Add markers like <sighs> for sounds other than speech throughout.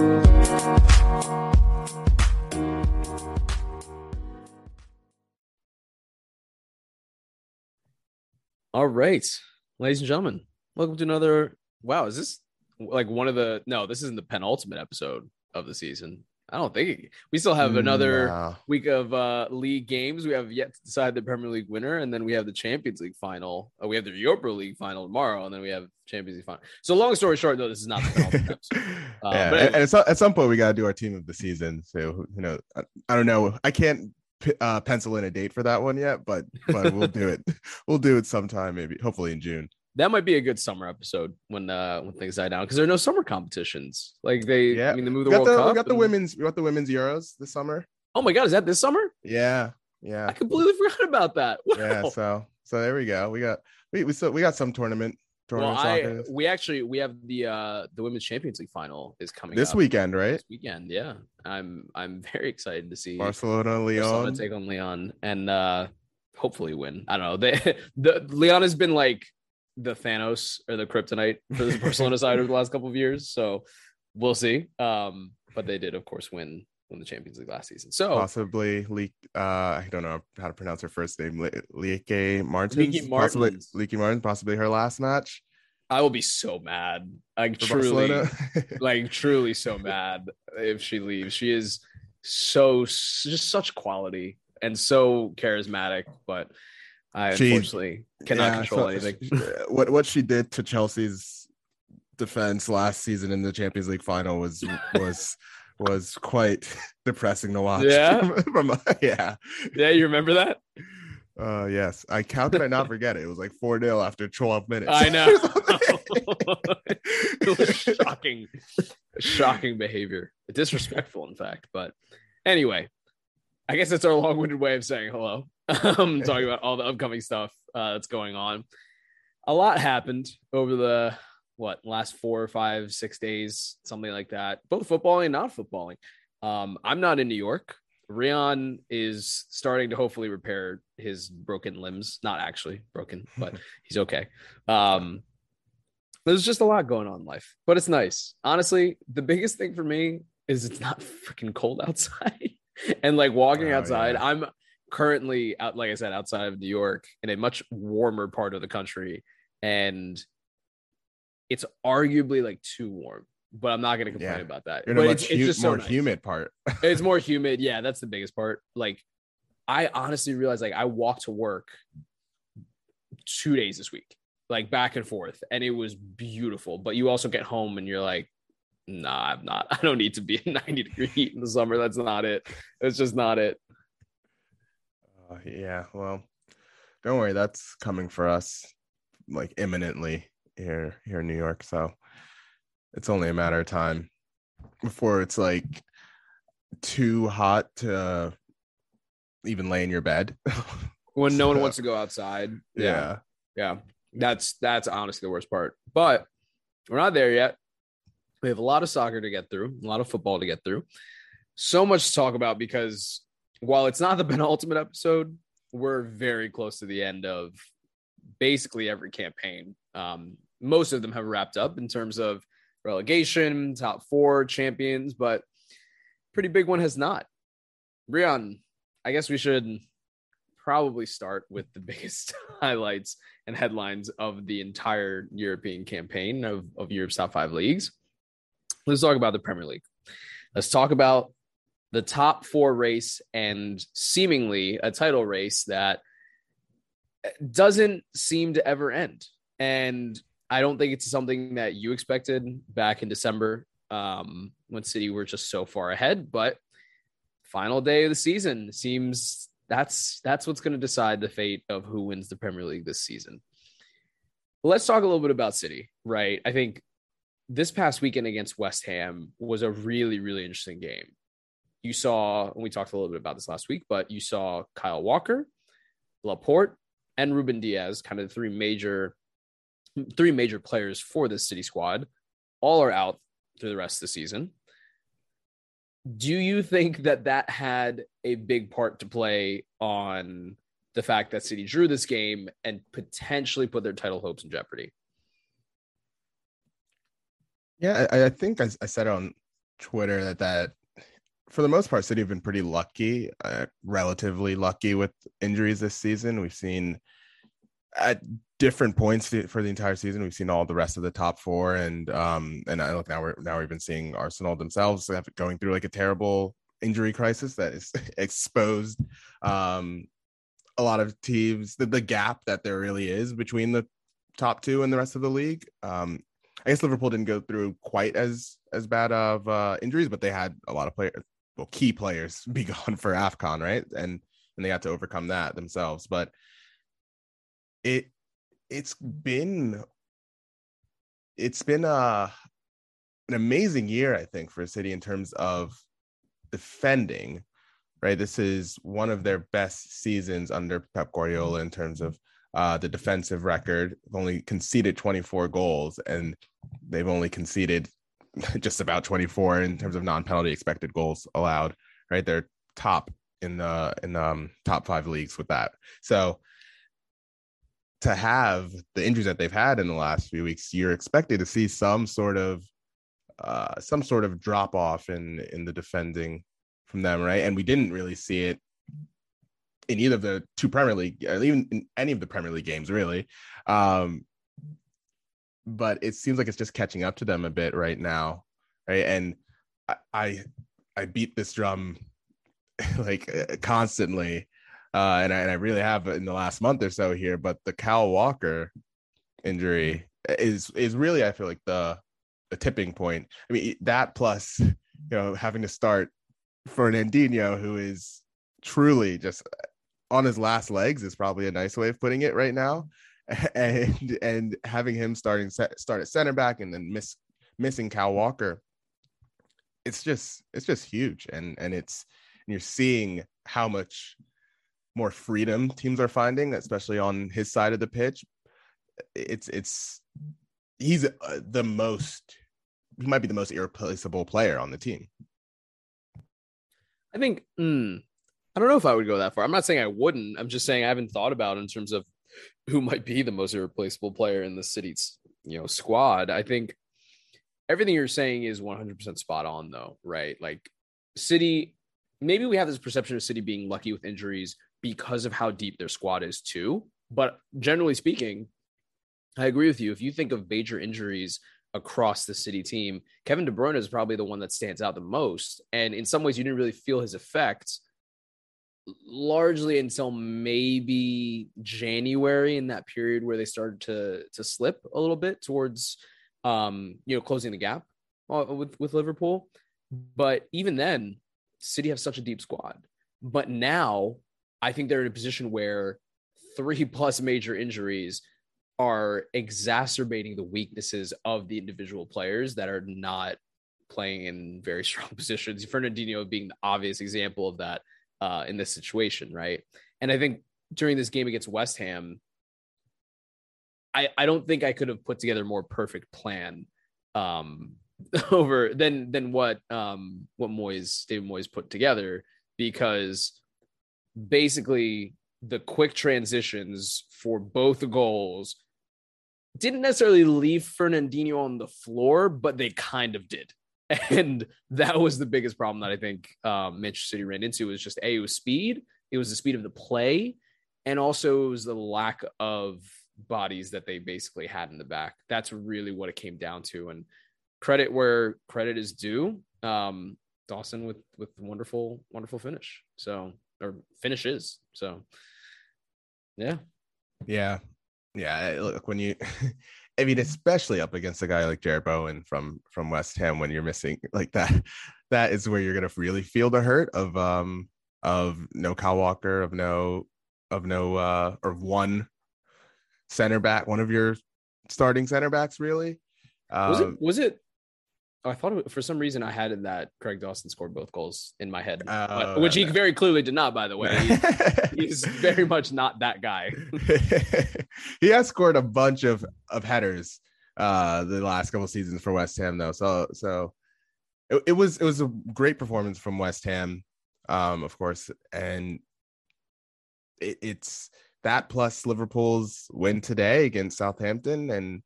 All right, ladies and gentlemen, welcome to another. Wow, is this like one of the? No, this isn't the penultimate episode of the season. I don't think we still have another No. week of uh league games. We have yet to decide the Premier League winner, and then we have the Champions League final. Uh, we have the Europa League final tomorrow, and then we have Champions League final. So, long story short, though, this is not the episode. <laughs> Uh, yeah, anyway. and at some, at some point we gotta do our team of the season. So you know, I, I don't know. I can't uh, pencil in a date for that one yet, but but we'll do it. <laughs> We'll do it sometime, maybe hopefully in June. That might be a good summer episode when uh when things die down because there are no summer competitions. Like they, Yeah, I mean, they moved We the World the, Cup. we got the women's we got the women's Euros this summer. Oh my god, is that this summer? Yeah, yeah. I completely forgot about that. <laughs> Wow. yeah. So so there we go. We got we we still we got some tournament well, I we actually we have the uh the women's Champions League final is coming this weekend, right? this weekend. Yeah, I'm I'm very excited to see Barcelona, Barcelona Lyon. take on Lyon and uh hopefully win. I don't know. They <laughs> the Lyon has been like the Thanos or the kryptonite for the <laughs> Barcelona side over the last couple of years. So we'll see. Um, but they did, of course, win win the Champions League last season. So possibly leak uh i don't know how to pronounce her first name Le- Lieke Martens possibly Martens. Lieke Martens possibly her last match I will be so mad. Like for truly, <laughs> like truly so mad if she leaves. She is so just such quality and so charismatic, but I She- unfortunately cannot Yeah, control so- anything. what what she did to Chelsea's defense last season in the Champions League final was was was quite <laughs> depressing to watch Yeah? <laughs> from, from- yeah Yeah, you remember that? uh yes i how could i not forget it it was like 4-0 after 12 minutes I <laughs> know. it was shocking, shocking behavior. Disrespectful, in fact. But anyway, I guess that's our long-winded way of saying hello. Um, <laughs> talking about all the upcoming stuff uh, that's going on. A lot happened over the what last four or five, six days, something like that. Both footballing and not footballing. Um, I'm not in New York. Rion is starting to hopefully repair his broken limbs. Not actually broken, but <laughs> he's okay. Um, there's just a lot going on in life, but it's nice. Honestly, the biggest thing for me is it's not <laughs> freaking cold outside. and like walking Oh, outside, yeah. I'm currently out, like I said, outside of New York in a much warmer part of the country. And it's arguably like too warm, but I'm not going to complain Yeah. about that. You're but a it's, much it's just so more nice humid part <laughs> it's more humid. Yeah, that's the biggest part. Like, I honestly realized like I walked to work two days this week, like back and forth, and it was beautiful. But you also get home and you're like, nah, I'm not. <laughs> I don't need to be in 90 degree heat in the summer. That's not it. It's just not it. Uh, yeah, well, don't worry, that's coming for us like imminently here here in New York. So it's only a matter of time before it's like too hot to even lay in your bed. <laughs> When no one wants to go outside. yeah. yeah that's that's honestly the worst part but we're not there yet we have a lot of soccer to get through a lot of football to get through so much to talk about because while it's not the <laughs> penultimate episode we're very close to the end of basically every campaign um, most of them have wrapped up in terms of relegation top four champions but pretty big one has not Rian, i guess we should probably start with the <laughs> biggest <laughs> highlights and headlines of the entire European campaign of, of Europe's top five leagues. Let's talk about the Premier League. Let's talk about the top four race and seemingly a title race that doesn't seem to ever end. And I don't think it's something that you expected back in December um, when City were just so far ahead. But final day of the season seems that's that's what's going to decide the fate of who wins the Premier League this season. Let's talk a little bit about City, right? I think this past weekend against West Ham was a really really interesting game. You saw, and we talked a little bit about this last week, but you saw Kyle Walker, Laporte, and Ruben Dias, kind of three major three major players for this City squad, all are out through the rest of the season do you think that that had a big part to play on the fact that City drew this game and potentially put their title hopes in jeopardy? Yeah, I, I think I, I said on Twitter that that for the most part, City have been pretty lucky, uh, relatively lucky with injuries this season. We've seen at different points for the entire season. We've seen all the rest of the top four, and um, and I look now we're now we've been seeing Arsenal themselves going through like a terrible injury crisis that is <laughs> exposed um, a lot of teams the, the gap that there really is between the top two and the rest of the league. Um, I guess Liverpool didn't go through quite as as bad of uh, injuries, but they had a lot of players, well, key players <laughs> be gone for Afcon, right? And and they had to overcome that themselves. But it it's been it's been a uh, an amazing year, I think, for a City in terms of defending. Right, this is one of their best seasons under Pep Guardiola in terms of uh, the defensive record. They've only conceded 24 goals, and they've only conceded <laughs> just about 24 in terms of non-penalty expected goals allowed. Right, they're top in the in the um, top five leagues with that. So to have the injuries that they've had in the last few weeks, you're expected to see some sort of uh, some sort of drop off in in the defending from them, right? And we didn't really see it in either of the two Premier League, even in any of the Premier League games, really. Um, but it seems like it's just catching up to them a bit right now, right? And I I, I beat this drum <laughs> like uh, constantly uh, and I, and I really have in the last month or so here. But the Kyle Walker injury is is really I feel like the the tipping point. I mean that plus you know having to start Fernandinho, who is truly just on his last legs, is probably a nice way of putting it right now. <laughs> And and having him starting start at center back and then miss missing Cal Walker, it's just it's just huge. And and it's and you're seeing how much more freedom teams are finding, especially on his side of the pitch. It's it's he's uh, the most he might be the most irreplaceable player on the team. I think mm, I don't know if I would go that far. I'm not saying I wouldn't. I'm just saying I haven't thought about in terms of who might be the most irreplaceable player in the city's you know squad. I think everything you're saying is 100% spot on though, right? Like City maybe we have this perception of City being lucky with injuries because of how deep their squad is too. But generally speaking, I agree with you. If you think of major injuries across the city team, Kevin De Bruyne is probably the one that stands out the most. And in some ways, you didn't really feel his effects largely until maybe January in that period where they started to to slip a little bit towards um you know closing the gap uh, with with Liverpool. But even then, City have such a deep squad. But now I think they're in a position where three <laughs> plus major injuries are exacerbating the weaknesses of the individual players that are not playing in very <laughs> strong positions. Fernandinho being the obvious example of that uh, in this situation, right? And I think during this game against West Ham, I, I don't think I could have put together a more perfect plan um, <laughs> over than than what um, what Moyes David Moyes put together because basically the quick transitions for both goals didn't necessarily leave Fernandinho on the floor, but they kind of did. <laughs> And that was the biggest problem that I think um, Manchester City ran into was just a it was speed, it was the speed of the play, and also it was the lack of bodies that they basically had in the back. That's really what it came down to. And credit where credit is due. Um, Dawson with with wonderful wonderful finish. So or finishes. So yeah. Yeah. Yeah. Look, when you <laughs> I mean, especially up against a guy like Jarrod Bowen from from West Ham when you're missing <laughs> like that, that is where you're gonna really feel the hurt of um of no Kyle Walker, of no of no uh or one center back, one of your starting center backs really. Um, was it was it I thought it, for some reason I had that Craig Dawson scored both goals in my head, uh, which he very clearly did not. By the way, he's, <laughs> he's very much not that guy. <laughs> he has scored a bunch of of headers uh, the last couple seasons for West Ham, though. So so it, it was it was a great performance from West Ham, um, of course, and it, it's that plus Liverpool's win today against Southampton, and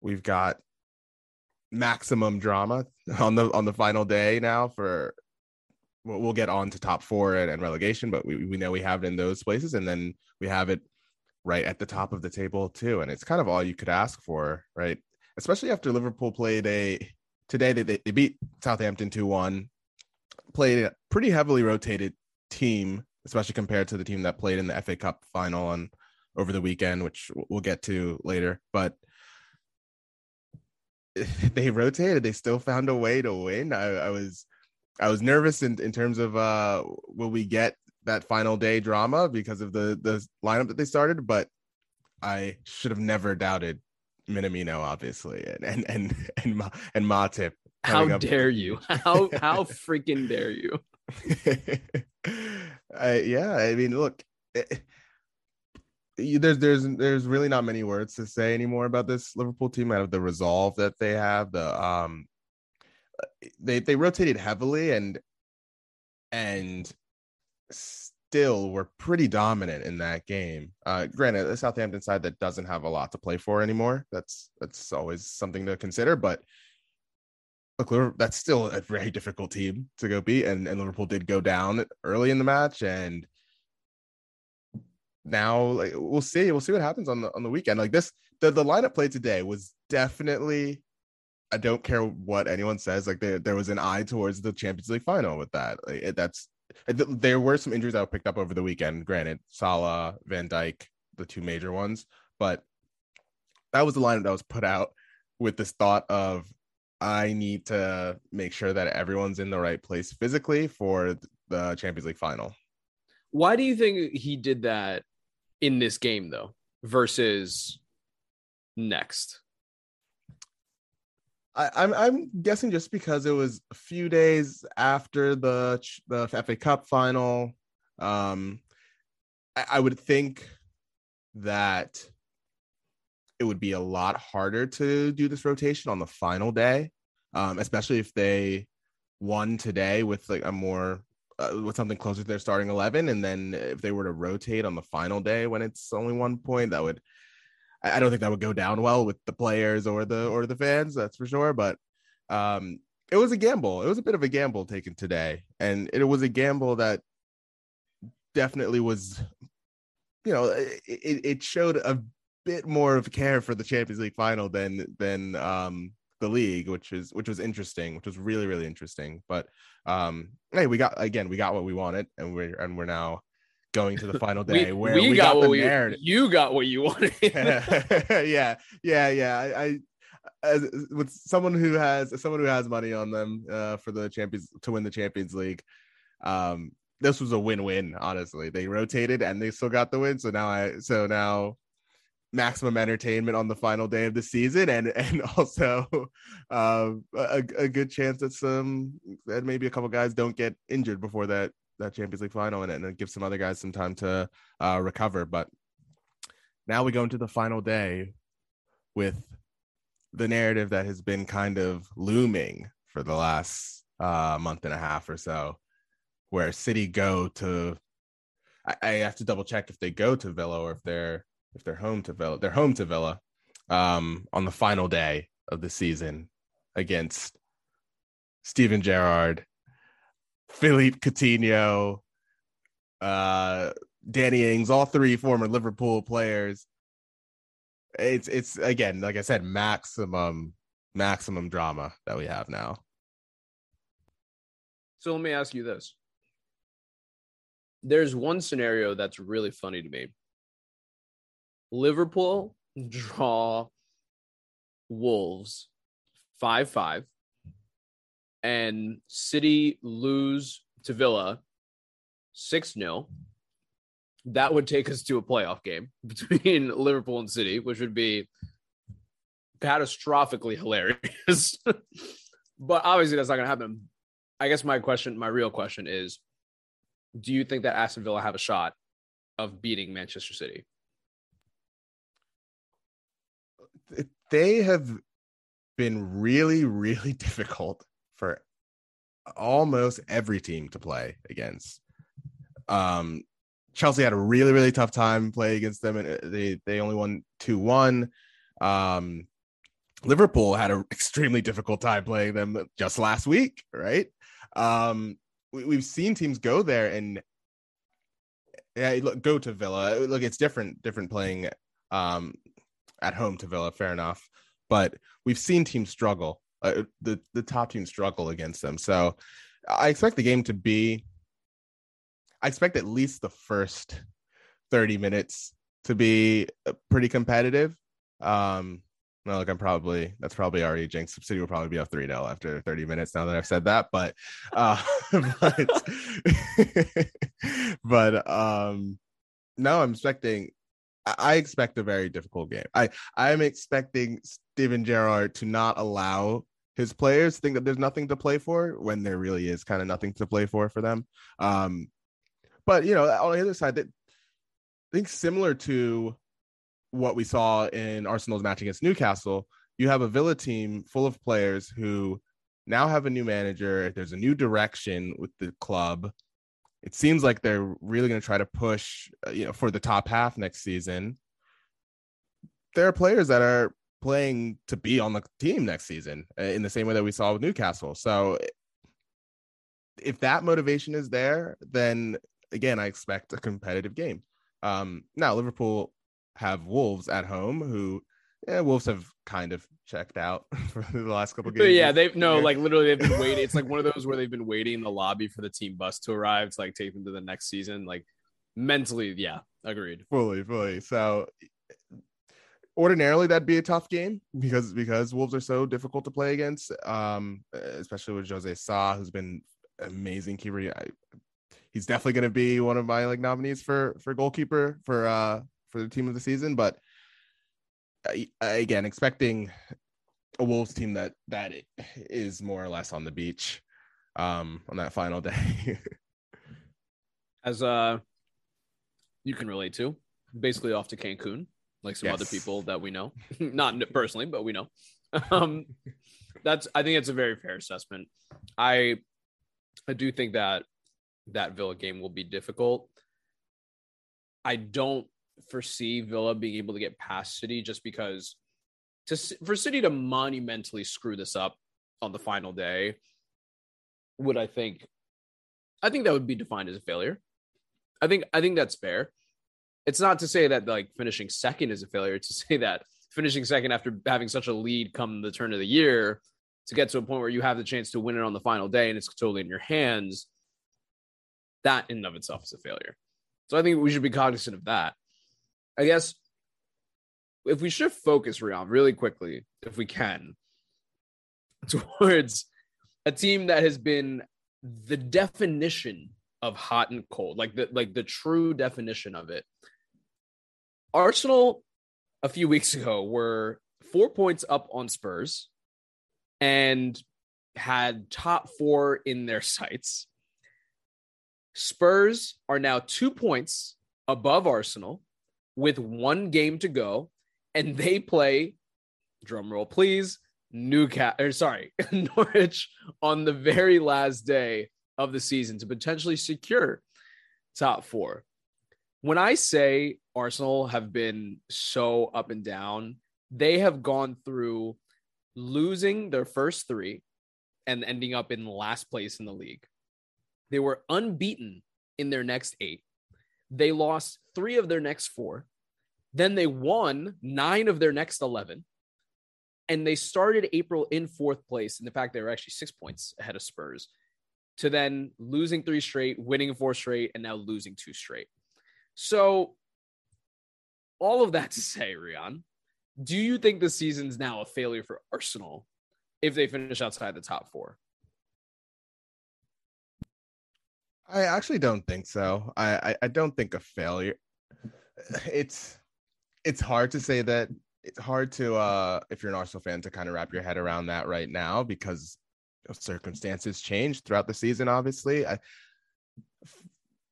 we've got maximum drama on the on the final day now for we'll get on to top four and, and relegation, but we, we know we have it in those places, and then we have it right at the top of the table too. And it's kind of all you could ask for, right? Especially after Liverpool played a today they, they beat Southampton 2-1, played a pretty heavily rotated team, especially compared to the team that played in the FA Cup final on over the weekend, which we'll get to later. But <laughs> they rotated, they still found a way to win. I, I was I was nervous in, in terms of uh will we get that final day drama because of the the lineup that they started, but I should have never doubted Minamino, obviously, and and and <laughs> and, and Matip. How dare you? <laughs> How how freaking dare you? uh, yeah, I mean, look, it, eh, there's there's there's really not many words to say anymore about this Liverpool team out of the resolve that they have, the um they they rotated heavily and and still were pretty dominant in that game. Uh, granted, the Southampton side that doesn't have a lot to play for anymore. That's that's always something to consider. But look, that's still a very <laughs> difficult team to go beat, and, and Liverpool did go down early in the match, and now like we'll see, we'll see what happens on the on the weekend. Like this, the the lineup played today was definitely I don't care what anyone says. Like there, there was an eye towards the Champions League final with that. Like, that's there were some injuries that picked up over the weekend. Granted, Salah, Van Dijk, the two major ones, but that was the lineup that was put out with this thought of I need to make sure that everyone's in the right place physically for the Champions League final. Why do you think he did that in this game though versus next? I, am I'm, I'm guessing just because it was a few days after the the FA Cup final. Um, I, I would think that it would be a lot harder to do this rotation on the final day, um, especially if they won today with like a more uh, with something closer to their starting 11 and then if they were to rotate on the final day when it's only one point that would I don't think that would go down well with the players or the or the fans. That's for sure. But um, it was a gamble. It was a bit of a gamble taken today, and it was a gamble that definitely was, you know, it, it showed a bit more of care for the Champions League final than than um, the league, which is which was interesting, which was really really interesting. But um, hey, we got again, we got what we wanted, and we're and we're now going to the <laughs> final day we, where we, we got, got, what we narrative. you got what you wanted. <laughs> yeah, yeah, yeah. I, I as, with someone who has someone who has money on them uh, for the champions to win the Champions League. Um, this was a win-win. Honestly, they rotated and they still got the win. So now I so now maximum entertainment on the final day of the season and <laughs> and also uh, a, a good chance that some that maybe a couple guys don't get injured before that that Champions League final and, and give some other guys some time to uh, recover. But now we go into the final day with the narrative that has been kind of looming for the last uh, month and a half or so, where City go to. I, I have to double check if they go to Villa or if they're if they're home to Villa. They're home to Villa um, on the final day of the season against Steven Gerrard Philippe Coutinho, uh, Danny Ings, all three former Liverpool players. It's it's again, like I said, maximum maximum drama that we have now. So let me ask you this. There's one scenario that's really funny to me. Liverpool draw Wolves 5 5 and City lose to Villa 6 0, that would take us to a playoff game <laughs> between Liverpool and City, which would be catastrophically hilarious. <laughs> but obviously, that's not going to happen. I guess my question, my real question is do you think that Aston Villa have a shot of beating Manchester City? They have been really, really <laughs> difficult for almost every team to play against. Um, Chelsea had a really really tough time playing against them, and uh, they they only won two one. Um, Liverpool had an extremely difficult time playing them just last week, right? Um, we, have seen teams go there and yeah, look, go to Villa. Look, it's different, different playing um, at home to Villa. Fair enough, but we've seen teams struggle. Uh, the the top teams struggle against them. So I expect the game to be. I expect at least the first thirty minutes to be uh, pretty competitive. Um, no, look, I'm probably that's probably already jinx. City will probably be up 3 0 after 30 minutes now that I've said that. But uh <laughs> but <laughs> but um no, I'm expecting I expect a very difficult game. I I'm expecting Steven Gerrard to not allow his players think that there's nothing to play for when there really is kind of nothing to play for for them. Um, but you know, on the other side, that I think similar to what we saw in Arsenal's match against Newcastle, you have a Villa team full of players who now have a new manager. There's a new direction with the club. It seems like they're really going to try to push, uh, you know, for the top half next season. There are players that are playing to be on the team next season uh, in the same way that we saw with Newcastle. So if that motivation is there, then again, I expect a competitive game. Um, now Liverpool have Wolves at home, who yeah, Wolves have kind of checked out <laughs> for the last couple games. But yeah, they've no, like literally they've been waiting. It's like one of <laughs> those where they've been waiting in the lobby for the team bus to arrive to like take them to the next season. Like mentally, yeah, agreed. Fully, fully. So ordinarily that'd be a tough game because because Wolves are so difficult to play against. Um, especially with Jose Sa, who's been amazing keeper. I, he's definitely going to be one of my like nominees for for goalkeeper for uh for the team of the season. But again, expecting a Wolves team that that is more or less on the beach um on that final day. <laughs> As uh you can relate to, basically off to Cancun, like some yes. other people that we know, <laughs> not personally, but we know. <laughs> Um, that's I think it's a very fair assessment. I I do think that that Villa game will be difficult. I don't foresee Villa being able to get past City just because to for City to monumentally screw this up on the final day would I think I think that would be defined as a failure. I think I think that's fair. It's not to say that like finishing second is a failure. To say that finishing second after having such a lead come the turn of the year to get to a point where you have the chance to win it on the final day and it's totally in your hands. That in and of itself is a failure. So I think we should be cognizant of that. I guess if we shift focus, Rian, really quickly, if we can, <laughs> towards a team that has been the definition of hot and cold, like the like the true definition of it. Arsenal a few weeks <laughs> ago were four points up on Spurs and had top four in their <laughs> sights. Spurs are now two points above Arsenal with one game to go, and they play, drum roll please, Newcastle, or sorry, <laughs> Norwich on the very last day of the season to potentially secure top four. When I say Arsenal have been so up and down, they have gone through losing their first three and ending up in last place in the league. They were unbeaten in their next eight. They lost three of their next four. Then they won nine of their next 11. And they started April in fourth place. And the fact they were actually six points ahead of Spurs to then losing three straight, winning four straight, and now losing two straight. So, all of that <laughs> to say, Rian, do you think the season's now a failure for Arsenal if they finish outside the top four? I actually don't think so. I, I, I don't think a failure. It's it's hard to say that. It's hard to uh if you're an Arsenal fan to kind of wrap your head around that right now because circumstances change throughout the season. Obviously, I,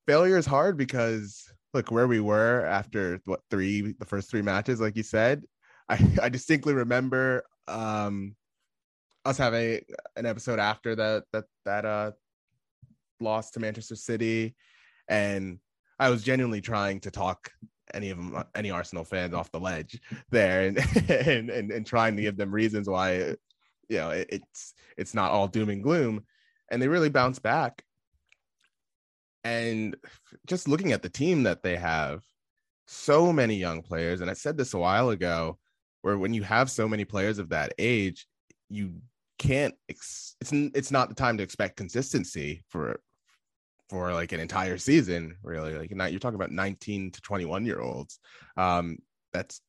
failure is hard because look where we were after what three the first three matches, like you said. I I distinctly remember um us having an episode after that that that uh lost to Manchester City, and I was genuinely trying to talk any of them any Arsenal fans off the ledge there and <laughs> and and, and trying to give them reasons why you know it, it's it's not all doom and gloom. And they really bounce back. And just looking at the team that they have so many young players. And i said this a while ago where when you have so many players of that age you can't ex- it's it's not the time to expect consistency for for like an entire season really like you're talking about 19 to 21 year olds. Um that's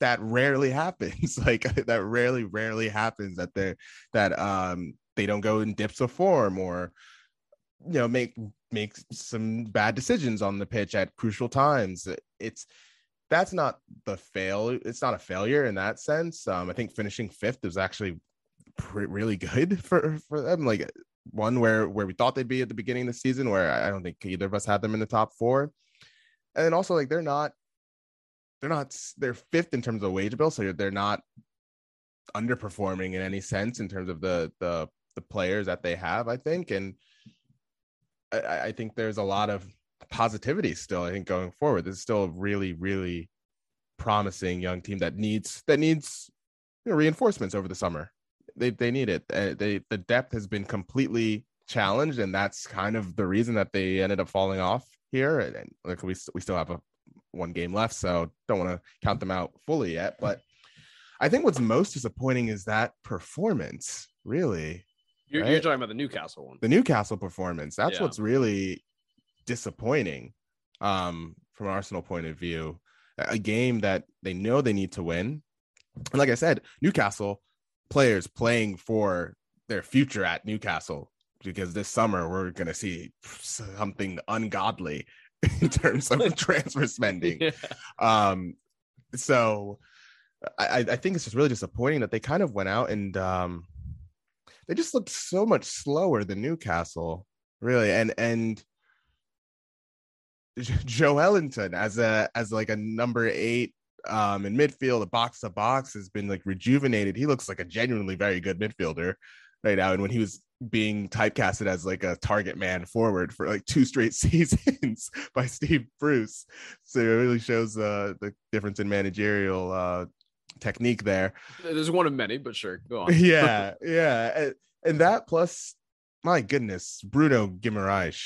that rarely <laughs> happens like <laughs> that rarely rarely happens that they that um they don't go in dips of form or you know make make some bad decisions on the pitch at crucial times. It's that's not the fail it's not a failure in that sense. Um i think finishing fifth is actually really good <laughs> for for them like one where where we thought they'd be at the beginning of the season where i don't think either of us had them in the top four. And then also like they're not they're not they're fifth in terms of wage bill so they're not underperforming in any sense in terms of the the the players that they have i think. And i, I think there's a lot of positivity still i think going forward. This is still a really really promising young team that needs that needs you know, reinforcements over the summer they they need it uh, they the depth has been completely challenged and that's kind of the reason that they ended up falling off here and, and like we, we still have a one game left, so don't want to count them out fully yet. But I think what's most disappointing is that performance, really. You're, right? you're talking about the Newcastle one. The Newcastle performance. That's yeah. what's really disappointing um, from an Arsenal point of view. A game that they know they need to win. And like I said, Newcastle players playing for their future at Newcastle because this summer we're going to see something ungodly <laughs> in terms of <laughs> transfer spending. Yeah. Um, so I, I think it's just really disappointing that they kind of went out and um, they just looked so much slower than Newcastle, really. And and <laughs> Joelinton as a as like a number eight um in midfield, a box to box has been like rejuvenated. He looks like a genuinely very good midfielder right now. And when he was being typecasted as like a target man forward for like two straight <laughs> seasons by Steve Bruce. So it really shows uh, the difference in managerial uh, technique there. There's one of many, but sure, go on. <laughs> yeah, <laughs> yeah, and, and, that plus, my goodness, Bruno Guimaraes.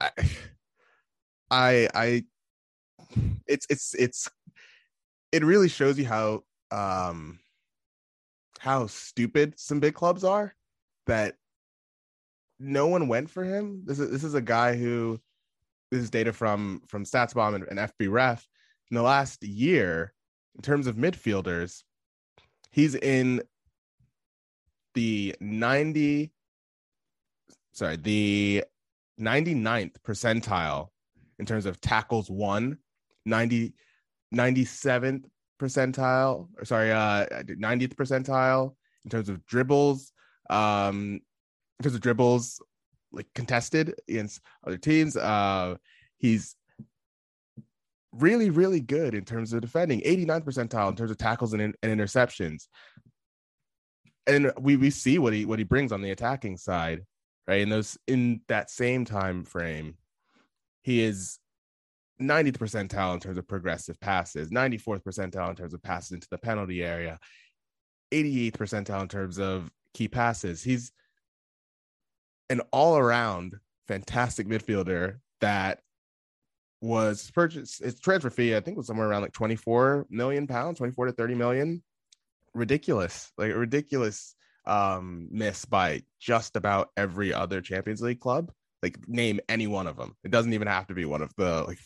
I, <sighs> I, I, it's it's it's it really shows you how um how stupid some big clubs are that no one went for him. This is this is a guy who this is data from from StatsBomb and, and FBref. In the last year, in terms of midfielders, he's in the 90 sorry, the 99th percentile in terms of tackles won, 90 97th percentile, or sorry, uh 90th percentile in terms of dribbles, um, in terms of dribbles, like contested against other teams. Uh, he's really, really good in terms of defending, 89th percentile in terms of tackles and, and interceptions. And we we see what he what he brings on the attacking side, right? In those in that same time frame, he is 90th percentile in terms of progressive passes, 94th percentile in terms of passes into the penalty area, 88th percentile in terms of key passes. He's an all around fantastic midfielder that was purchased. Its transfer fee, I think, was somewhere around like 24 million pounds, 24 to 30 million. Ridiculous, like a ridiculous um, miss by just about every other Champions League club. Like, name any one of them. It doesn't even have to be one of the like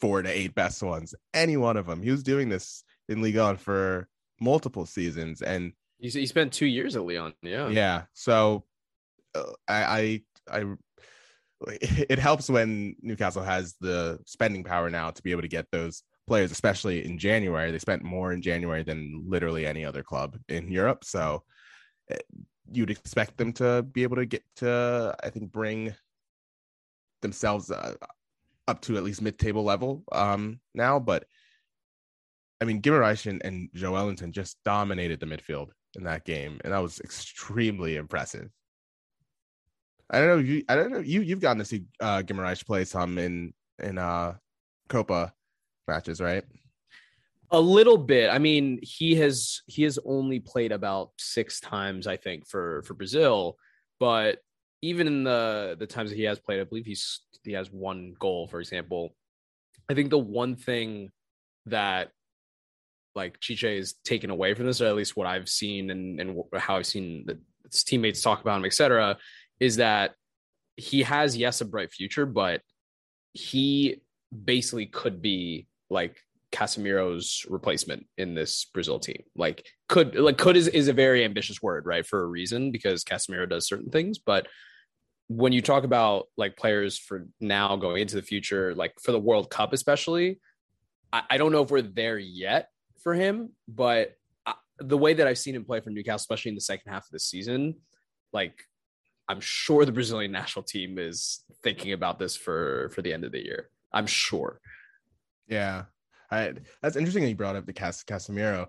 four to eight best ones. Any one of them. He was doing this in Ligue 1 for multiple seasons, and he, he spent two years at Lyon. Yeah. Yeah. So uh, I, I, I, <laughs> it helps when Newcastle has the spending power now to be able to get those players, especially in January. They spent more in January than literally any other club in Europe. So eh, you'd expect them to be able to get to, I think, bring themselves uh, up to at least mid-table level um, now. But I mean, Guimaraes and, and Joelinton just dominated the midfield in that game, and that was extremely impressive. I don't know. You, I don't know. You, you've gotten to see uh, play some in in uh, Copa matches, right? A little bit. I mean, he has he has only played about six times, I think, for for Brazil. But even in the the times that he has played, I believe he's he has one goal, for example. I think the one thing that like Tite is taken away from this, or at least what I've seen and, and how I've seen the, his teammates talk about him, etc., is that he has yes a bright future, but he basically could be like Casemiro's replacement in this Brazil team. Like could like could is, is a very ambitious word, right? For a reason, because Casemiro does certain things. But when you talk about like players for now going into the future, like for the World Cup, especially, I, I don't know if we're there yet for him, but I, the way that I've seen him play for Newcastle, especially in the second half of the season, like I'm sure the Brazilian <laughs> national team is thinking about this for for the end of the year. I'm sure. Yeah, I, that's interesting that you brought up the Cas- Casemiro.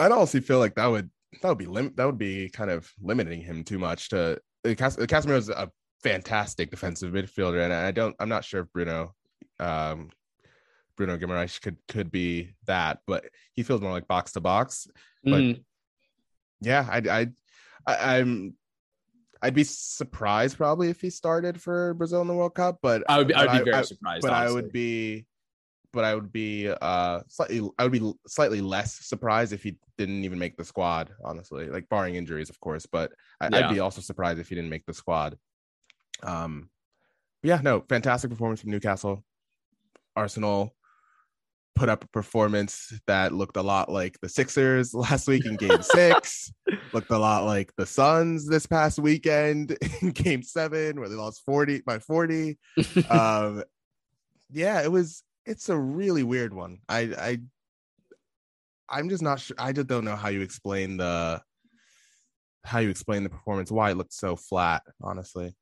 I'd honestly feel like that would that would be lim- that would be kind of limiting him too much to uh, Cas- Casemiro is a fantastic defensive midfielder, and I don't I'm not sure if Bruno um, Bruno Guimaraes could could be that, but he feels more like box to box. But mm. yeah, I I I I'm I'd be surprised probably if he started for Brazil in the World Cup, but I would be, I would be very I, surprised. But honestly. I would be but I would be uh slightly I would be slightly less surprised if he didn't even make the squad, honestly. Like barring injuries, of course, but I, would be also surprised if he didn't make the squad. Um yeah, no, fantastic performance from Newcastle. Arsenal put up a performance that looked a lot like the Sixers <laughs> last week in game six, <laughs> looked a lot like the Suns this past weekend <laughs> in game seven, where they lost 40 by 40. um, yeah, it was it's a really weird one. I I I'm just not sure. I just don't know how you explain the how you explain the performance, why it looked so flat, honestly.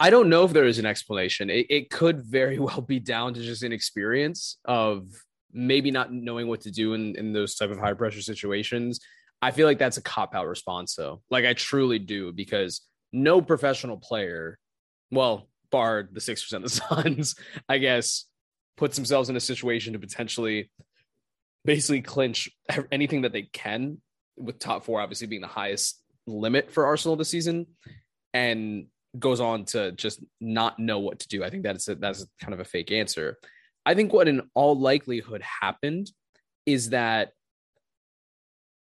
I don't know if there is an explanation. It, it could very <laughs> well be down to just an experience of maybe not knowing what to do in, in those type of high pressure situations. I feel like that's a cop out response, though. Like I truly do, because no professional player, well, bar the Sixers and the <laughs> Suns, I guess, puts themselves in a situation to potentially basically clinch anything that they can, with top four obviously being the highest limit for Arsenal this season, and goes on to just not know what to do. I think that's a, that's kind of a fake answer. I think what in all likelihood happened is that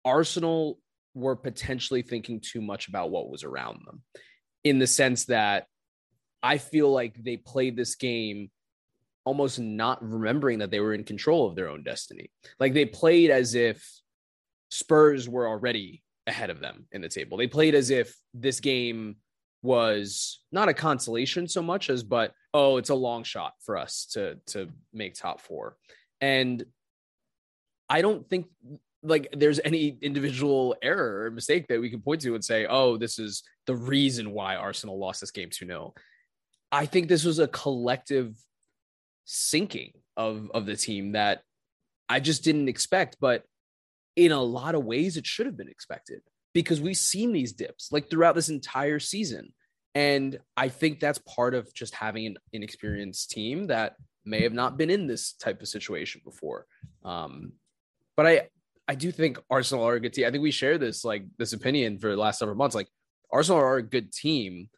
Arsenal were potentially thinking too much about what was around them in the sense that I feel like they played this game almost not remembering that they were in control of their own destiny. Like they played as if Spurs were already ahead of them in the table. They played as if this game was not a consolation so much as but oh it's a long shot for us to to make top 4. And I don't think like there's any individual error or mistake that we can point to and say oh this is the reason why Arsenal lost this game 2-0. I think this was a collective sinking of of the team that I just didn't expect, but in a lot of ways it should have been expected because we've seen these dips like throughout this entire season. And I think that's part of just having an inexperienced team that may have not been in this type of situation before. Um, but I I do think Arsenal are a good team. I think we share this like this opinion for the last several months. Like Arsenal are a good team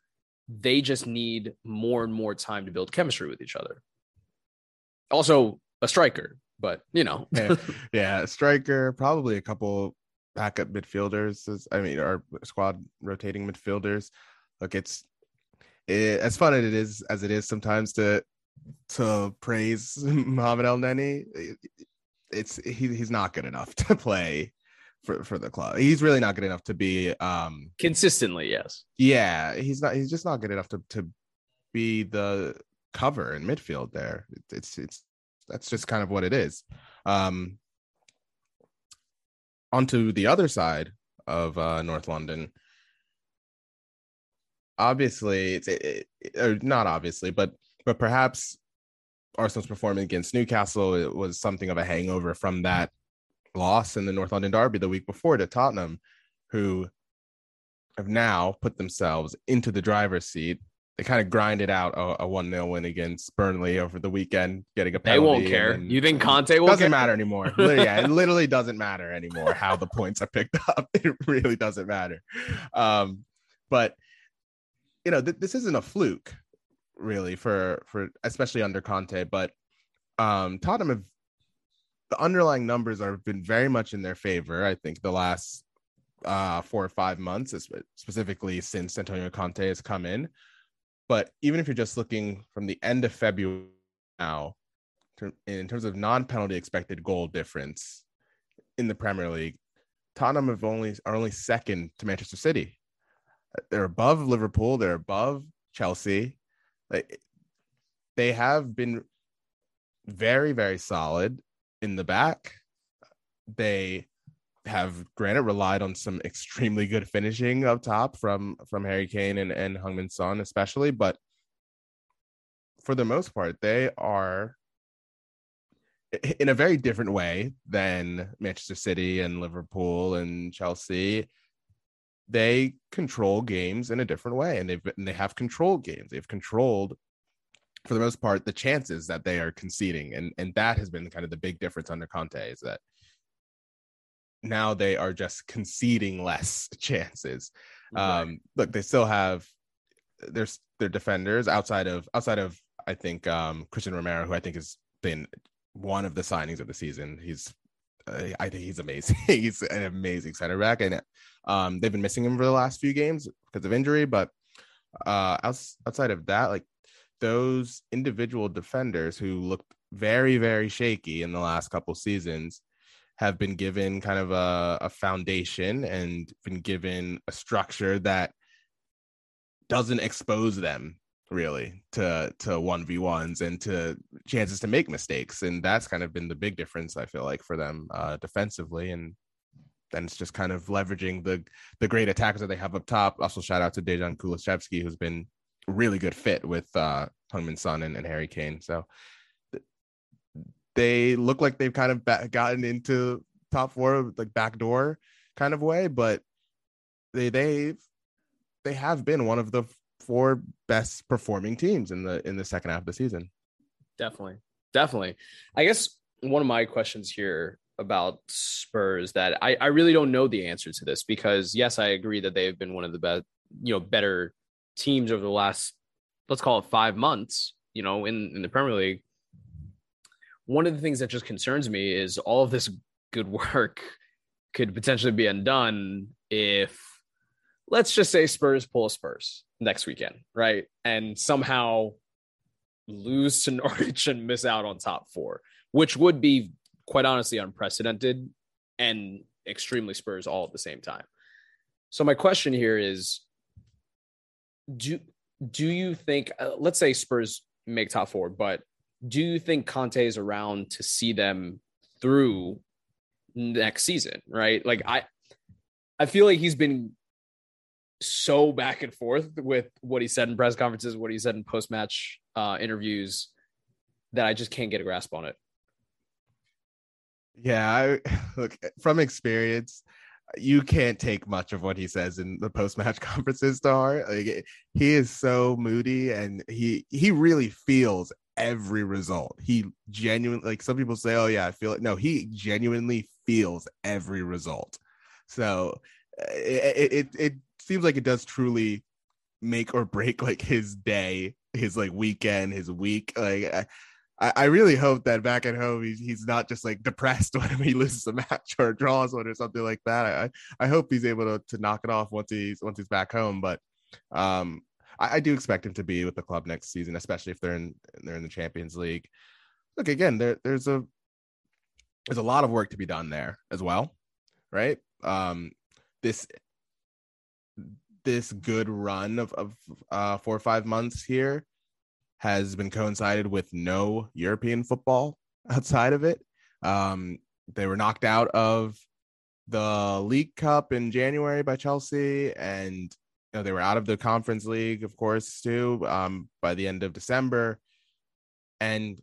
they just need more and more time to build chemistry with each other. Also, a striker, but you know, <laughs> yeah, yeah, striker, probably a couple backup midfielders. I mean, our squad rotating midfielders. Look, it's it, as fun as it is as it is sometimes to to praise <laughs> Mohamed Elneny. It's he, he's not good enough <laughs> to play for for the club. He's really not good enough to be um consistently, yes. Yeah, he's not he's just not good enough to to be the cover in midfield there. It's it's that's just kind of what it is. Um onto the other side of uh North London. Obviously, it's it, it, or not obviously, but but perhaps Arsenal's performance against Newcastle it was something of a hangover from that loss in the North London Derby the week before to Tottenham, who have now put themselves into the driver's seat they kind of grinded out a, one 0 win against Burnley over the weekend, getting a penalty. They won't care. You think Conte will doesn't care? matter anymore. yeah, it <laughs> literally doesn't matter anymore how the points are picked <laughs> up. It really doesn't matter. Um, but you know, th- this isn't a fluke, really, for for especially under Conte. But um, Tottenham have the underlying numbers have been very much in their favor. I think the last uh, four or five months, specifically since Antonio Conte has come in. But even if you're just looking from the end of February now, in terms of non-penalty expected goal difference in the Premier League, Tottenham have only are only second to Manchester City. They're above Liverpool. They're above Chelsea. Like They have been very, very solid in the back. They have granted relied on some extremely good finishing up top from from Harry Kane and, and Heung-min Son especially, but for the most part, they are in a very different way than Manchester City and Liverpool and Chelsea. They control games in a different way, and they've and they have controlled games. They've controlled, for the most part, the chances that they are conceding, and and that has been kind of the big difference under Conte is that now they are just conceding less <laughs> chances. Right. Um, look, they still have their their defenders outside of outside of I think um, Cristian Romero, who I think has been one of the signings of the season. He's I think he's amazing. <laughs> he's an amazing center back, and um, they've been missing him for the last few games because of injury. But uh, outside of that, like those individual defenders who looked very very shaky in the last couple seasons have been given kind of a, a foundation and been given a structure that doesn't expose them really to to 1v1s and to chances to make mistakes and that's kind of been the big difference i feel like for them uh defensively and then it's just kind of leveraging the the great attackers that they have up top. Also shout out to dejan kulusevski who's been really good fit with uh Heung-min Son and, and Harry Kane. So they look like they've kind of gotten into top four like backdoor kind of way, but they they've they have been one of the four best performing teams in the in the second half of the season. Definitely, definitely. I guess one of my questions here about Spurs that I, I really don't know the answer to this because yes, I agree that they have been one of the best, you know, better teams over the last let's call it five months, you know, in, in the Premier League one of the things that just concerns me is all of this good <laughs> work could potentially be undone if let's just say Spurs pull Spurs next weekend, right? And somehow lose to <laughs> Norwich and miss out on top four, which would be quite honestly unprecedented and extremely Spurs all at the same time. So my question here is do do you think uh, let's say Spurs make top 4 but do you think Conte is around to see them through next season? Right. Like I, I feel like he's been so back and forth with what he said in press conferences, what he said in post match uh, interviews that I just can't get a grasp on it. Yeah, I <laughs> look from experience, you can't take much of what he says in the post match <laughs> conferences to heart. Like he is so moody and he he really feels every result. He genuinely like some people say, "Oh yeah, I feel it." No, he genuinely feels every result. So it, it it seems like it does truly make or break like his day, his like weekend, his week. Like I, I really hope that back at home he's he's not just like depressed <laughs> when he loses a match or draws one or something like that. I I hope he's able to to knock it off once he's once he's back home. But um I, I do expect him to be with the club next season, especially if they're in they're in the Champions League. Look again, there there's a there's a lot of work to be done there as well, right? Um, this this good run of of uh, four or five months here has been coincided with no European football <laughs> outside of it. Um, they were knocked out of the League Cup in January by Chelsea, and know, they were out of the conference league, of course, too, um, by the end of December. And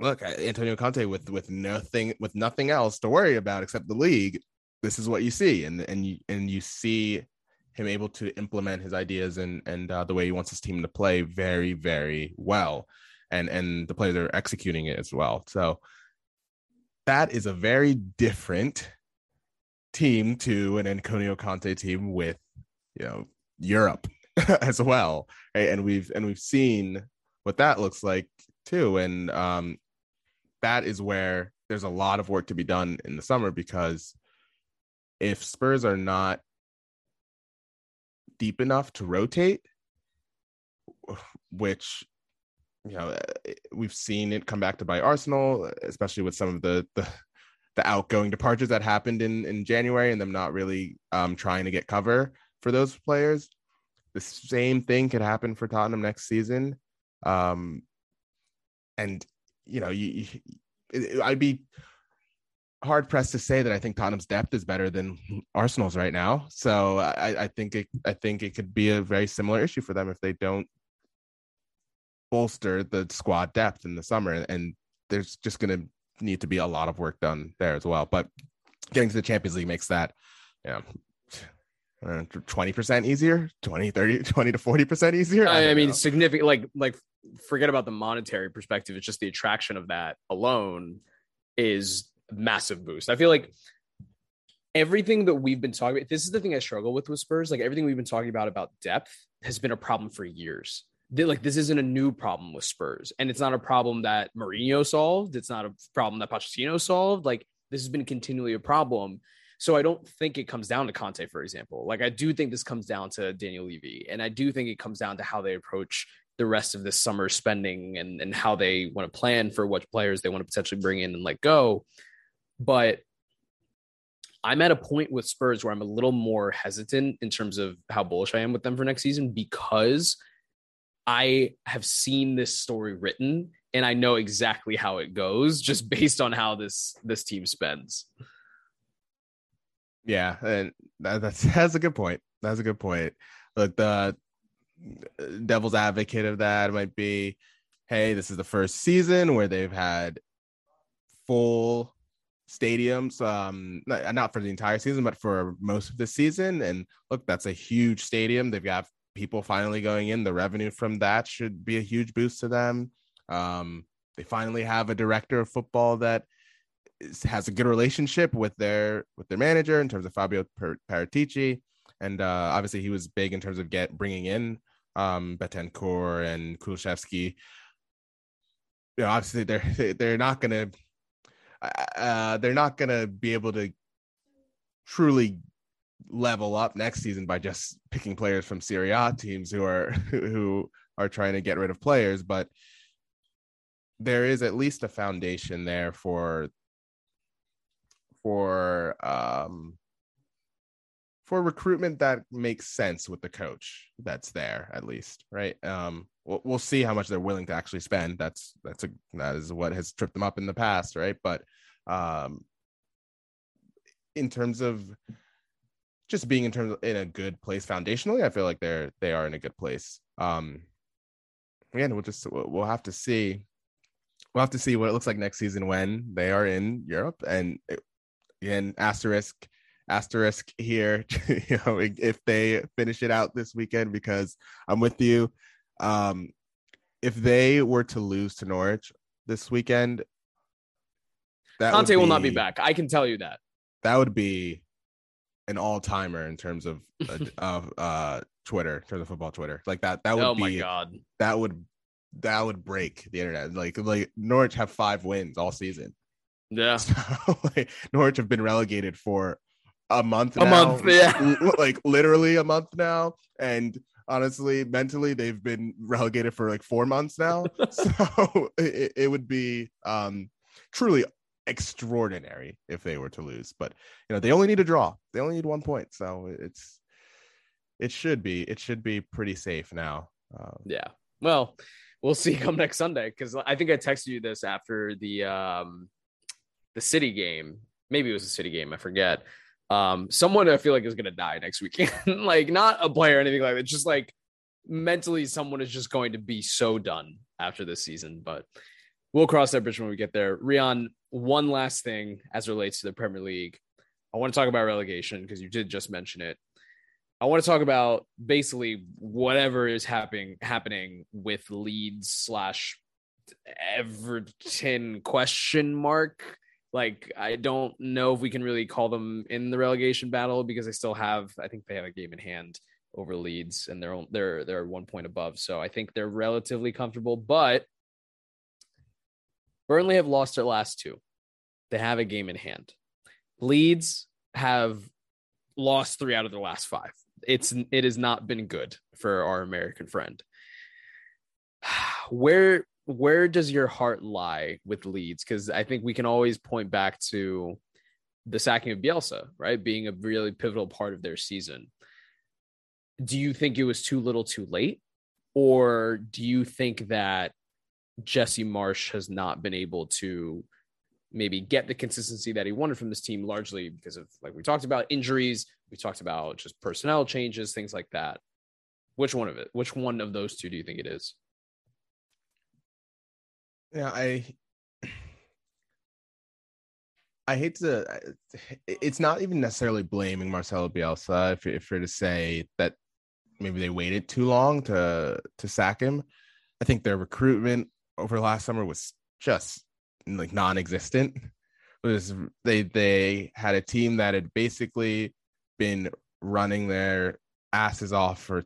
look, Antonio Conte with with nothing with nothing else to worry about except the league. This is what you see, and and you and you see him able to implement his ideas and and uh, the way he wants his team to play very very well, and and the players are executing it as well. So that is a very different team to an Antonio Conte team with you know Europe <laughs> as well, right? and we've and we've seen what that looks like too, and um, that is where there's a lot of work to be done in the summer because if Spurs are not deep enough to rotate, which you know we've seen it come back to bite Arsenal, especially with some of the the, the outgoing departures that happened in in January and them not really um, trying to get cover for those players. The same thing could happen for Tottenham next season, um, and you know you, you I'd be hard pressed to say that I think Tottenham's depth is better than Arsenal's right now. So I, I think it I think it could be a very similar issue for them if they don't bolster the squad depth in the summer. And there's just going to need to be a lot of work done there as well. But getting to the Champions League makes that, you know, 20% easier 20 30 <laughs> 20 to 40% easier i, I mean know. significant like like forget about the monetary perspective it's just the attraction of that alone is massive boost. I feel like everything that we've been talking about, this is the thing I struggle with with Spurs. Like everything we've been talking about about depth has been a problem for years. Like this isn't a new problem with Spurs, and it's not a problem that Mourinho solved. It's not a problem that Pochettino solved. Like this has been continually a problem. So I don't think it comes down to Conte, for example. Like I do think this comes down to Daniel Levy, and I do think it comes down to how they approach the rest of this summer spending and, and how they want to plan for what players they want to potentially bring in and let go. But I'm at a point with Spurs where I'm a little more hesitant in terms of how bullish I am with them for next season because I have seen this story written and I know exactly how it goes just <laughs> based on how this this team spends. Yeah, and that, that's <laughs> that's a good point. That's a good point. Look, the uh, devil's advocate of that might be, hey, this is the first season where they've had full stadiums um not, not for the entire season but for most of the season. And look that's a huge stadium. They've got people finally going in. The revenue from that should be a huge boost to them. Um they finally have a director of football that is, has a good relationship with their with their manager in terms of Fabio Paratici. And uh obviously he was big in terms of get bringing in um Bentancur and Kulusevski. You know obviously they're <laughs> they're not going to uh, they're not going to be able to truly level up next season by just picking players from Serie A teams who are <laughs> who are trying to get rid of players, but there is at least a foundation there for for um for recruitment that makes sense with the coach that's there at least right? Um we'll, we'll see how much they're willing to actually spend. That's that's a that is what has tripped them up in the past right? But um in terms of just being in terms of in a good place foundationally i feel like they're they are in a good place. Um again we'll just we'll have to see. We'll have to see what it looks like next season when they are in europe. And again asterisk asterisk here, <laughs> you know, if they finish it out this weekend, because I'm with you. Um, if they were to lose to Norwich this weekend, that Conte be, will not be back. I can tell you that. That would be an all timer in terms of uh, <laughs> of uh, Twitter, in terms of football Twitter. Like that. That would oh be. my god. That would that would break the internet. Like like Norwich have five wins all season. Yeah. <laughs> So, like, Norwich have been relegated for a month a now, month yeah like literally a month now. And honestly mentally they've been relegated for like four months now. <laughs> So it, it would be um truly extraordinary if they were to lose. But you know they only need a draw. They only need one point. So it's it should be it should be pretty safe now. Um, yeah. Well we'll see come next sunday because i think i texted you this after the um the city game. Maybe it was a city game. I forget um, someone I feel like is gonna die next weekend. <laughs> like not a player or anything like that. Just like mentally, someone is just going to be so done after this season. But we'll cross that bridge when we get there. Rian, one last thing as relates to the Premier League. I want to talk about relegation because you did just mention it. I want to talk about basically whatever is happening happening with Leeds slash Everton question mark. Like I don't know if we can really call them in the relegation battle because they still have I think they have a game in hand over Leeds and they're they're they're one point above. So I think they're relatively comfortable, but Burnley have lost their last two. They have a game in hand. Leeds have lost three out of their last five. It's it has not been good for our American friend. <sighs> Where where does your heart lie with Leeds? Because I think we can always point back to the sacking of Bielsa, right? Being a really pivotal part of their season. Do you think it was too little too late? Or do you think that Jesse Marsch has not been able to maybe get the consistency that he wanted from this team, largely because of, like we talked about, injuries. We talked about just personnel changes, things like that. Which one of it? Which one of those two do you think it is? Yeah, I I hate to. It's not even necessarily blaming Marcelo Bielsa if, if you're to say that maybe they waited too long to to sack him. I think their recruitment over last summer was just like non-existent. It was they they had a team that had basically been running their asses off for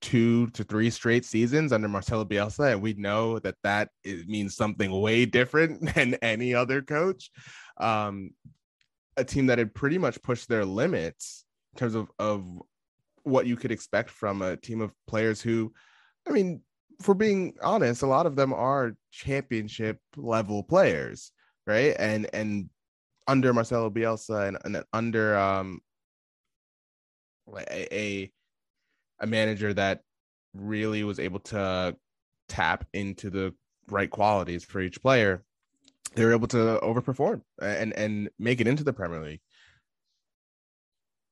two to three straight seasons under Marcelo Bielsa, and we know that that is, means something way different <laughs> than any other coach. Um, a team that had pretty much pushed their limits in terms of of what you could expect from a team of players who, I mean, for being honest, a lot of them are championship level players, right? And and under Marcelo Bielsa and, and under um a, a a manager that really was able to tap into the right qualities for each player, they were able to overperform and and make it into the Premier League.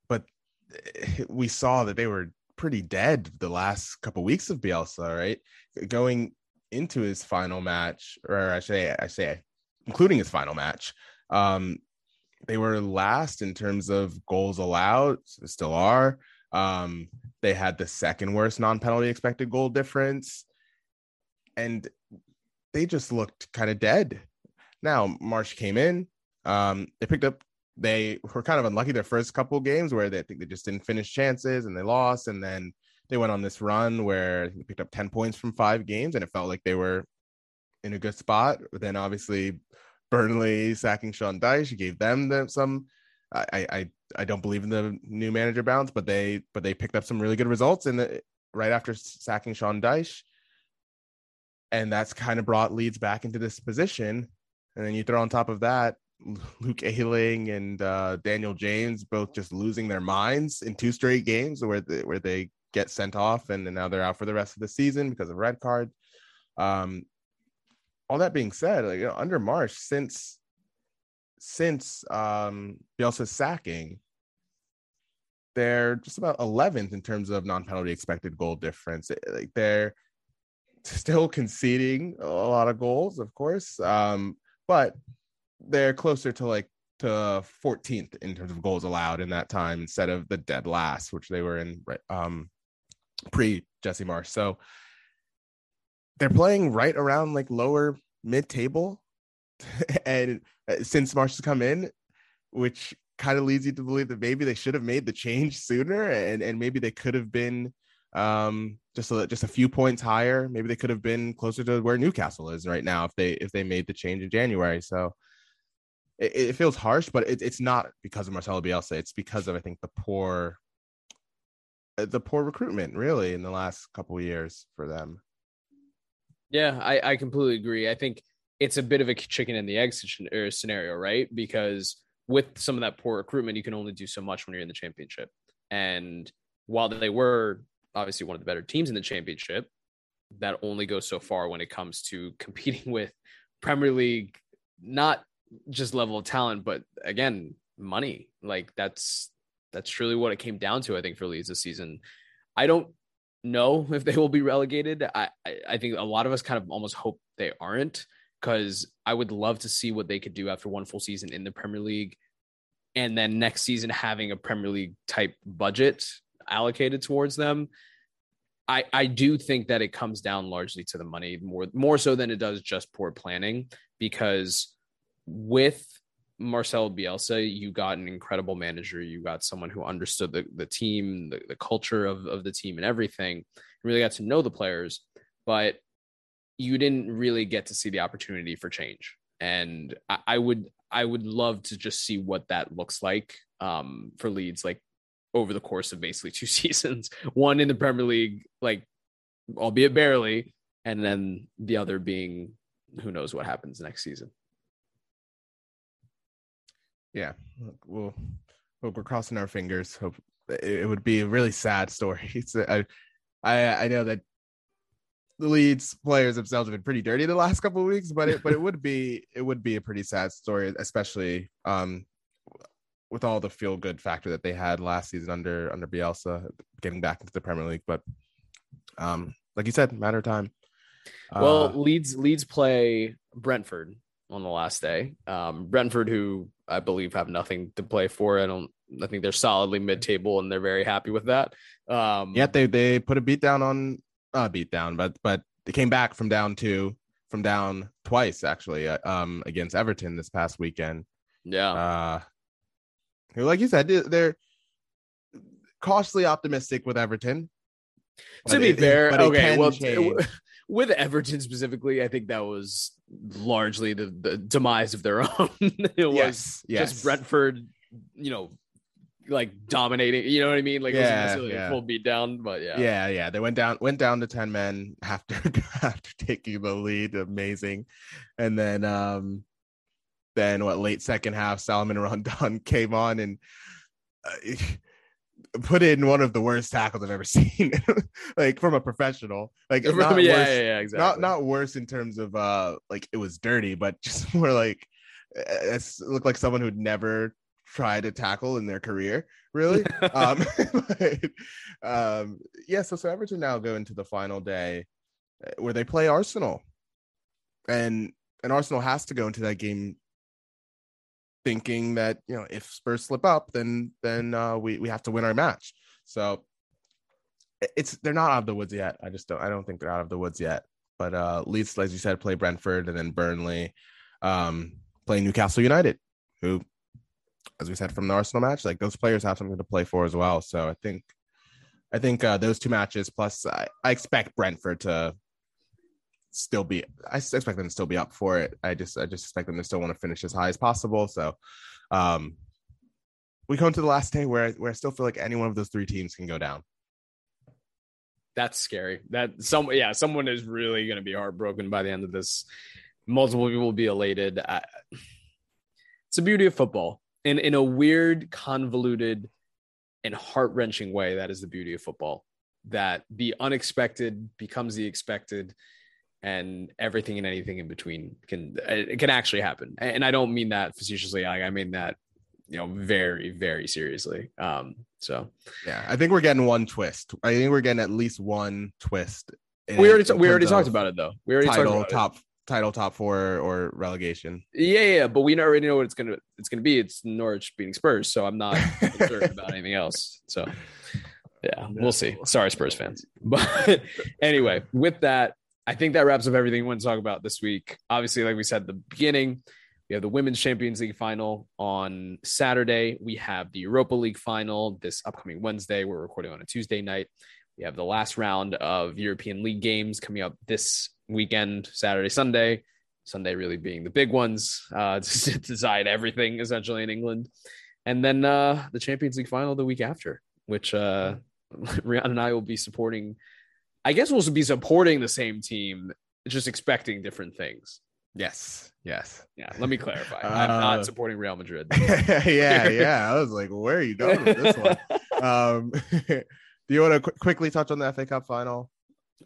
But eh, we saw that they were pretty dead the last couple weeks of Bielsa, right? Going into his final match, or I say, I say, including his final match, um, they were last in terms of goals allowed, still are. Um, they had the second worst non-penalty expected goal difference, and they just looked kind of dead. Now Marsch came in. Um, they picked up they were kind of unlucky their first couple games where they I think they just didn't finish chances and they lost, and then they went on this run where they picked up ten points from five games, and it felt like they were in a good spot. But then obviously Burnley sacking Sean Dyche gave them the, some. I, I I don't believe in the new manager bounce, but they but they picked up some really good results in the right after sacking Sean Dyche, and that's kind of brought Leeds back into this position. And then you throw on top of that <laughs> Luke Ayling and uh, Daniel James both just losing their minds in two straight games where they, where they get sent off and, now they're out for the rest of the season because of red card. Um, all that being said, like you know, under Marsch since since um, Bielsa's sacking, they're just about 11th in terms of non-penalty expected goal difference. Like they're still <laughs> conceding a lot of goals, of course, um, but they're closer to like to 14th in terms of goals allowed in that time instead of the dead last, which they were in um, pre Jesse Marsch. So they're playing right around like lower mid table. <laughs> and uh, since Marsch has come in, which kind of leads you to believe that maybe they should have made the change sooner and, and maybe they could have been um, just a, just a few points higher. Maybe they could have been closer to where Newcastle is right now if they if they made the change in January. So it, it feels harsh, but it, it's not because of Marcelo Bielsa. It's because of I think the poor, uh, the poor recruitment really in the last couple years for them. Yeah, I, I completely agree. I think it's a bit of a chicken and the egg er, scenario, right? Because with some of that poor recruitment, you can only do so much when you're in the championship. And while they were obviously one of the better teams in the championship, that only goes so far when it comes to <laughs> competing with Premier League, not just level of talent, but again, money. Like that's that's truly what it came down to. I think for Leeds this season. I don't know if they will be relegated. I I think a lot of us kind of almost hope they aren't because I would love to see what they could do after one full season in the Premier League, and then next season having a Premier League type budget. allocated towards them. I I do think that it comes down largely to the money more more so than it does just poor planning because with Marcel Bielsa, you got an incredible manager. You got someone who understood the, the team, the, the culture of, of the team and everything, really got to know the players, but you didn't really get to see the opportunity for change. And I, I would I would love to just see what that looks like um, for Leeds, like over the course of basically <laughs> two seasons. One in the Premier League, like albeit barely, and then the other being who knows what happens next season. Yeah, we'll, hope we're crossing our fingers. Hope it would be a really sad story. <laughs> It's, I, I, I know that the Leeds players themselves have been pretty dirty the last couple of weeks, but it, but it <laughs> would be, it would be a pretty sad story, especially um, with all the feel good factor that they had last season under under Bielsa, getting back into the Premier League. But um, like you said, matter of time. Well, uh, Leeds Leeds play Brentford on the last day. Um, Brentford, who I believe have nothing to play for. I don't. I think they're solidly mid-table, and they're very happy with that. Um, yeah, they they put a beat down on uh, beat down, but but they came back from down two, from down twice actually, uh, um, against Everton this past weekend. Yeah. Uh, like you said, they're cautiously optimistic with Everton. To be it, fair, okay, well, <laughs> with Everton specifically, I think that was largely the, the demise of their <laughs> own. it was yes, yes. just Brentford, you know, like dominating. You know what I mean? Like yeah, it yeah. a full beat down, but yeah, yeah, yeah. They went down, went down to ten men after <laughs> after taking the lead. Amazing, and then um, then what? Late second half, Salomon Rondon <laughs> came on and. Uh, <laughs> put in one of the worst tackles I've ever seen, like from a professional. Like not yeah, worse, yeah, yeah, exactly. Not not worse in terms of uh like it was dirty, but just more like it looked like someone who'd never tried to tackle in their career, really. <laughs> um, <laughs> but, um, yeah. So so Everton now go into the final day uh, where they play Arsenal, and and Arsenal has to go into that game thinking that you know if Spurs slip up, then then uh, we we have to win our match. So it's they're not out of the woods yet. I just don't I don't think they're out of the woods yet. But uh, Leeds, as you said, play Brentford and then Burnley, um, play Newcastle United, who, as we said from the Arsenal match, like those players have something to play for as well. So I think I think uh, those two matches plus I, I expect Brentford to still be I expect them to still be up for it. I just I just expect them to still want to finish as high as possible. So um we come to the last day where where I still feel like any one of those three teams can go down. That's scary. That some yeah, someone is really going to be heartbroken by the end of this. Multiple people will be elated. I, it's the beauty of football. In in a weird, convoluted, and heart wrenching way, that is the beauty of football. That the unexpected becomes the expected and everything and anything in between can it can actually happen. And i don't mean that facetiously. I, I mean that you know very very seriously. Um so. Yeah i think we're getting one twist. I think we're getting at least one twist we already we already talked about it though. We already title top it. Title top four or relegation yeah yeah but we already know what it's gonna it's gonna be it's norwich beating spurs so i'm not concerned <laughs> about anything else so yeah we'll see sorry spurs fans <laughs> but anyway with that I think that wraps up everything we want to talk about this week. Obviously, like we said at the beginning, we have the Women's Champions League final on Saturday. We have the Europa League final this upcoming Wednesday. We're recording on a Tuesday night. We have the last round of European League games coming up this weekend, Saturday, Sunday. Sunday really being the big ones uh, <laughs> to decide everything essentially in England. And then uh, the Champions League final the week after, which uh, <laughs> Rihanna and I will be supporting I guess we'll be supporting the same team, just expecting different things. Yes. Yes. Yeah. Let me clarify. Uh, I'm not supporting Real Madrid. <laughs> yeah. Yeah. I was like, where are you going with this one? um, do you want to qu- quickly touch on the FA Cup final?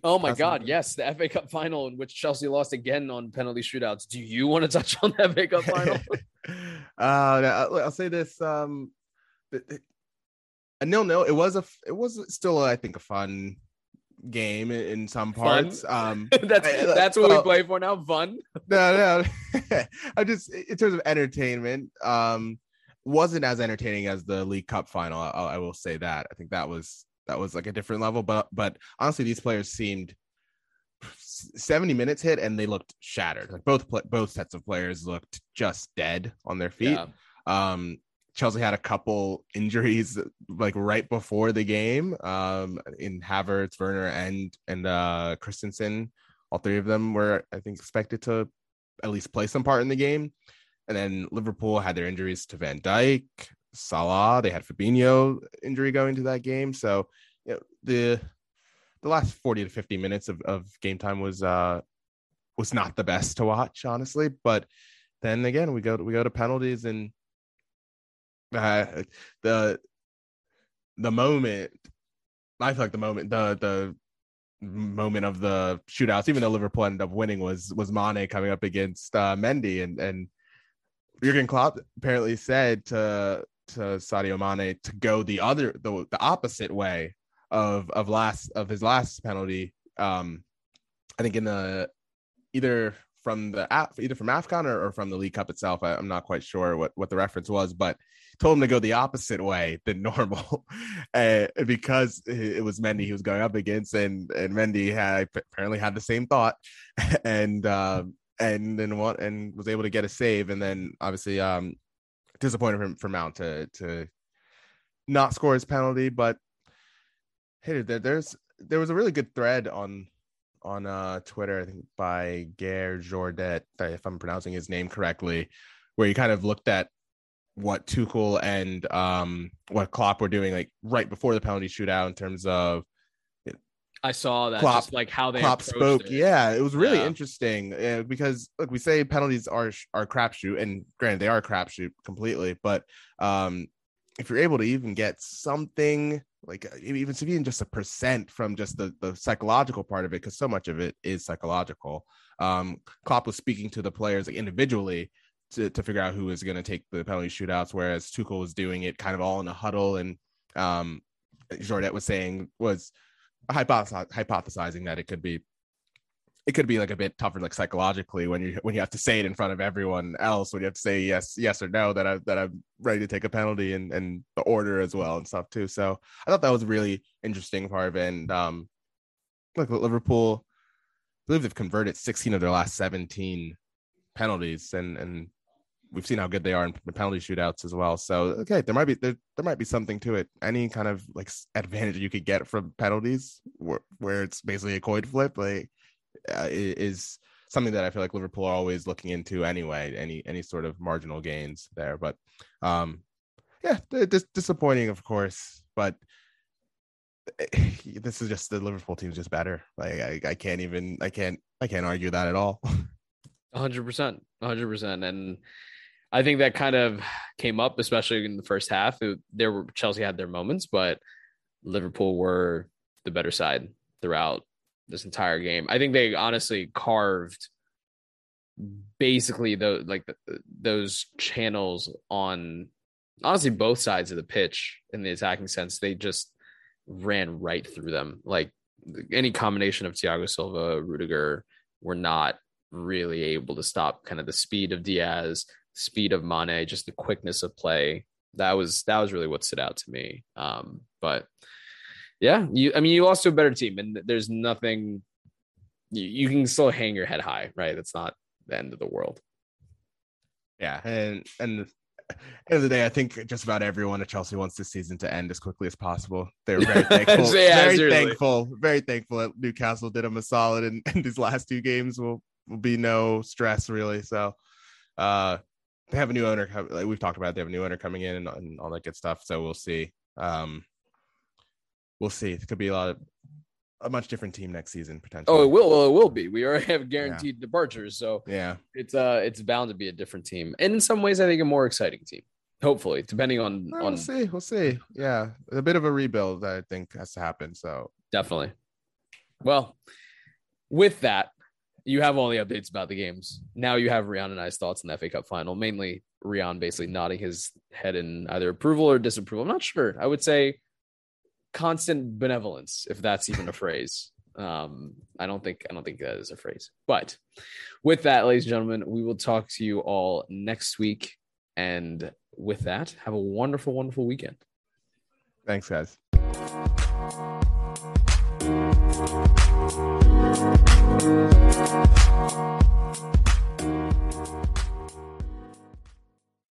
Oh my God! Yes, the FA Cup final in which Chelsea lost again on penalty shootouts. Do you want to touch on the FA Cup final? <laughs> uh, I'll say this: um, a nil nil. It was a. It was still, I think, a fun game in some parts. Um, <laughs> that's that's what we play for now. Fun. no, no. <laughs> I just in terms of entertainment, um, wasn't as entertaining as the League Cup final. I, I, will say that. I think that was that was like a different level. But but honestly, these players seemed 70 minutes hit and they looked shattered. Like both both sets of players looked just dead on their feet. Yeah. Um, Chelsea had a couple injuries like right before the game. Um, in Havertz, Werner, and and uh, Christensen, all three of them were I think expected to at least play some part in the game. And then Liverpool had their injuries to Van Dijk, Salah. They had Fabinho injury going to that game. So you know, the the last 40 to 50 minutes of, of game time was uh was not the best to watch, honestly. But then again, we go to, we go to penalties and uh, the the moment I feel like the moment the the moment of the shootouts, even though Liverpool ended up winning, was was Mane coming up against uh, Mendy and and Jurgen Klopp apparently said to to Sadio Mane to go the other the, the opposite way of of last of his last penalty. Um, I think in the either from the either from AFCON or, or from the League Cup itself. I, am not quite sure what what the reference was, but told him to go the opposite way than <laughs> normal uh, <laughs> because it was Mendy he was going up against, and and Mendy had apparently had the same thought, <laughs> and um, and then what and was able to get a save, and then obviously um disappointed for, for Mount to to not score his penalty, but hey, there, there's there was a really good thread on on uh Twitter, I think by Geir Jordet, if I'm pronouncing his name correctly, where he kind of looked at what Tuchel and um what Klopp were doing like right before the penalty shootout in terms of I saw that Klopp, just like how they Klopp spoke. It. Yeah, it was really yeah. interesting uh, because like we say penalties are are crapshoot, and granted they are crapshoot completely, but um if you're able to even get something like uh, even even just a percent from just the the psychological part of it, because so much of it is psychological. Um, Klopp was speaking to the players like individually to, to figure out who is going to take the penalty shootouts, whereas Tuchel was doing it kind of all in a huddle. And um, Jordet was saying was hypothesizing that it could be it could be like a bit tougher like psychologically when you when you have to say it in front of everyone else when you have to say yes yes or no that I that I'm ready to take a penalty and and the order as well and stuff too. So I thought that was a really interesting part of it. And um look Liverpool I believe they've converted 16 of their last 17 penalties and and we've seen how good they are in the penalty shootouts as well. So okay, there might be there, there might be something to it. Any kind of like advantage you could get from penalties, where, where it's basically a coin flip, like uh, is something that I feel like Liverpool are always looking into anyway. Any any sort of marginal gains there, but um, yeah, dis- disappointing of course, but this is just the Liverpool team is just better. Like I, I can't even I can't I can't argue that at all. <laughs> hundred percent, hundred percent, and I think that kind of came up, especially in the first half. It, there were Chelsea had their moments, but Liverpool were the better side throughout this entire game. I think they honestly carved basically the like the, those channels on honestly both sides of the pitch in the attacking sense. They just ran right through them. Like any combination of Thiago Silva, Rudiger were not really able to stop kind of the speed of Diaz, speed of Mane, just the quickness of play. That was that was really what stood out to me. Um, but yeah, you I mean you lost to a better team, and there's nothing you, you can still hang your head high, right? That's not the end of the world. Yeah, and and end of the day, I think just about everyone at Chelsea wants this season to end as quickly as possible. They're <laughs> very thankful, yeah, very seriously. thankful, very thankful that Newcastle did them a solid, and, <laughs> and these last two games will will be no stress really. So, uh, they have a new owner. Like we've talked about, they have a new owner coming in and, and all that good stuff. So we'll see. Um, we'll see. It could be a lot of a much different team next season potentially. Oh, it will. Well, it will be. We already have guaranteed yeah. departures, so yeah, it's uh, it's bound to be a different team, and in some ways, I think a more exciting team. Hopefully, depending on well, on. We'll see. We'll see. Yeah, a bit of a rebuild I think has to happen. So definitely. Well, with that, you have all the updates about the games. Now you have Rian and I's thoughts on the FA Cup final. Mainly Rian basically nodding his head in either approval or disapproval. I'm not sure. I would say constant benevolence, if that's even a <laughs> phrase. Um, I don't think I don't think that is a phrase. But with that, ladies and gentlemen, we will talk to you all next week. And with that, have a wonderful, wonderful weekend. Thanks, guys. Thank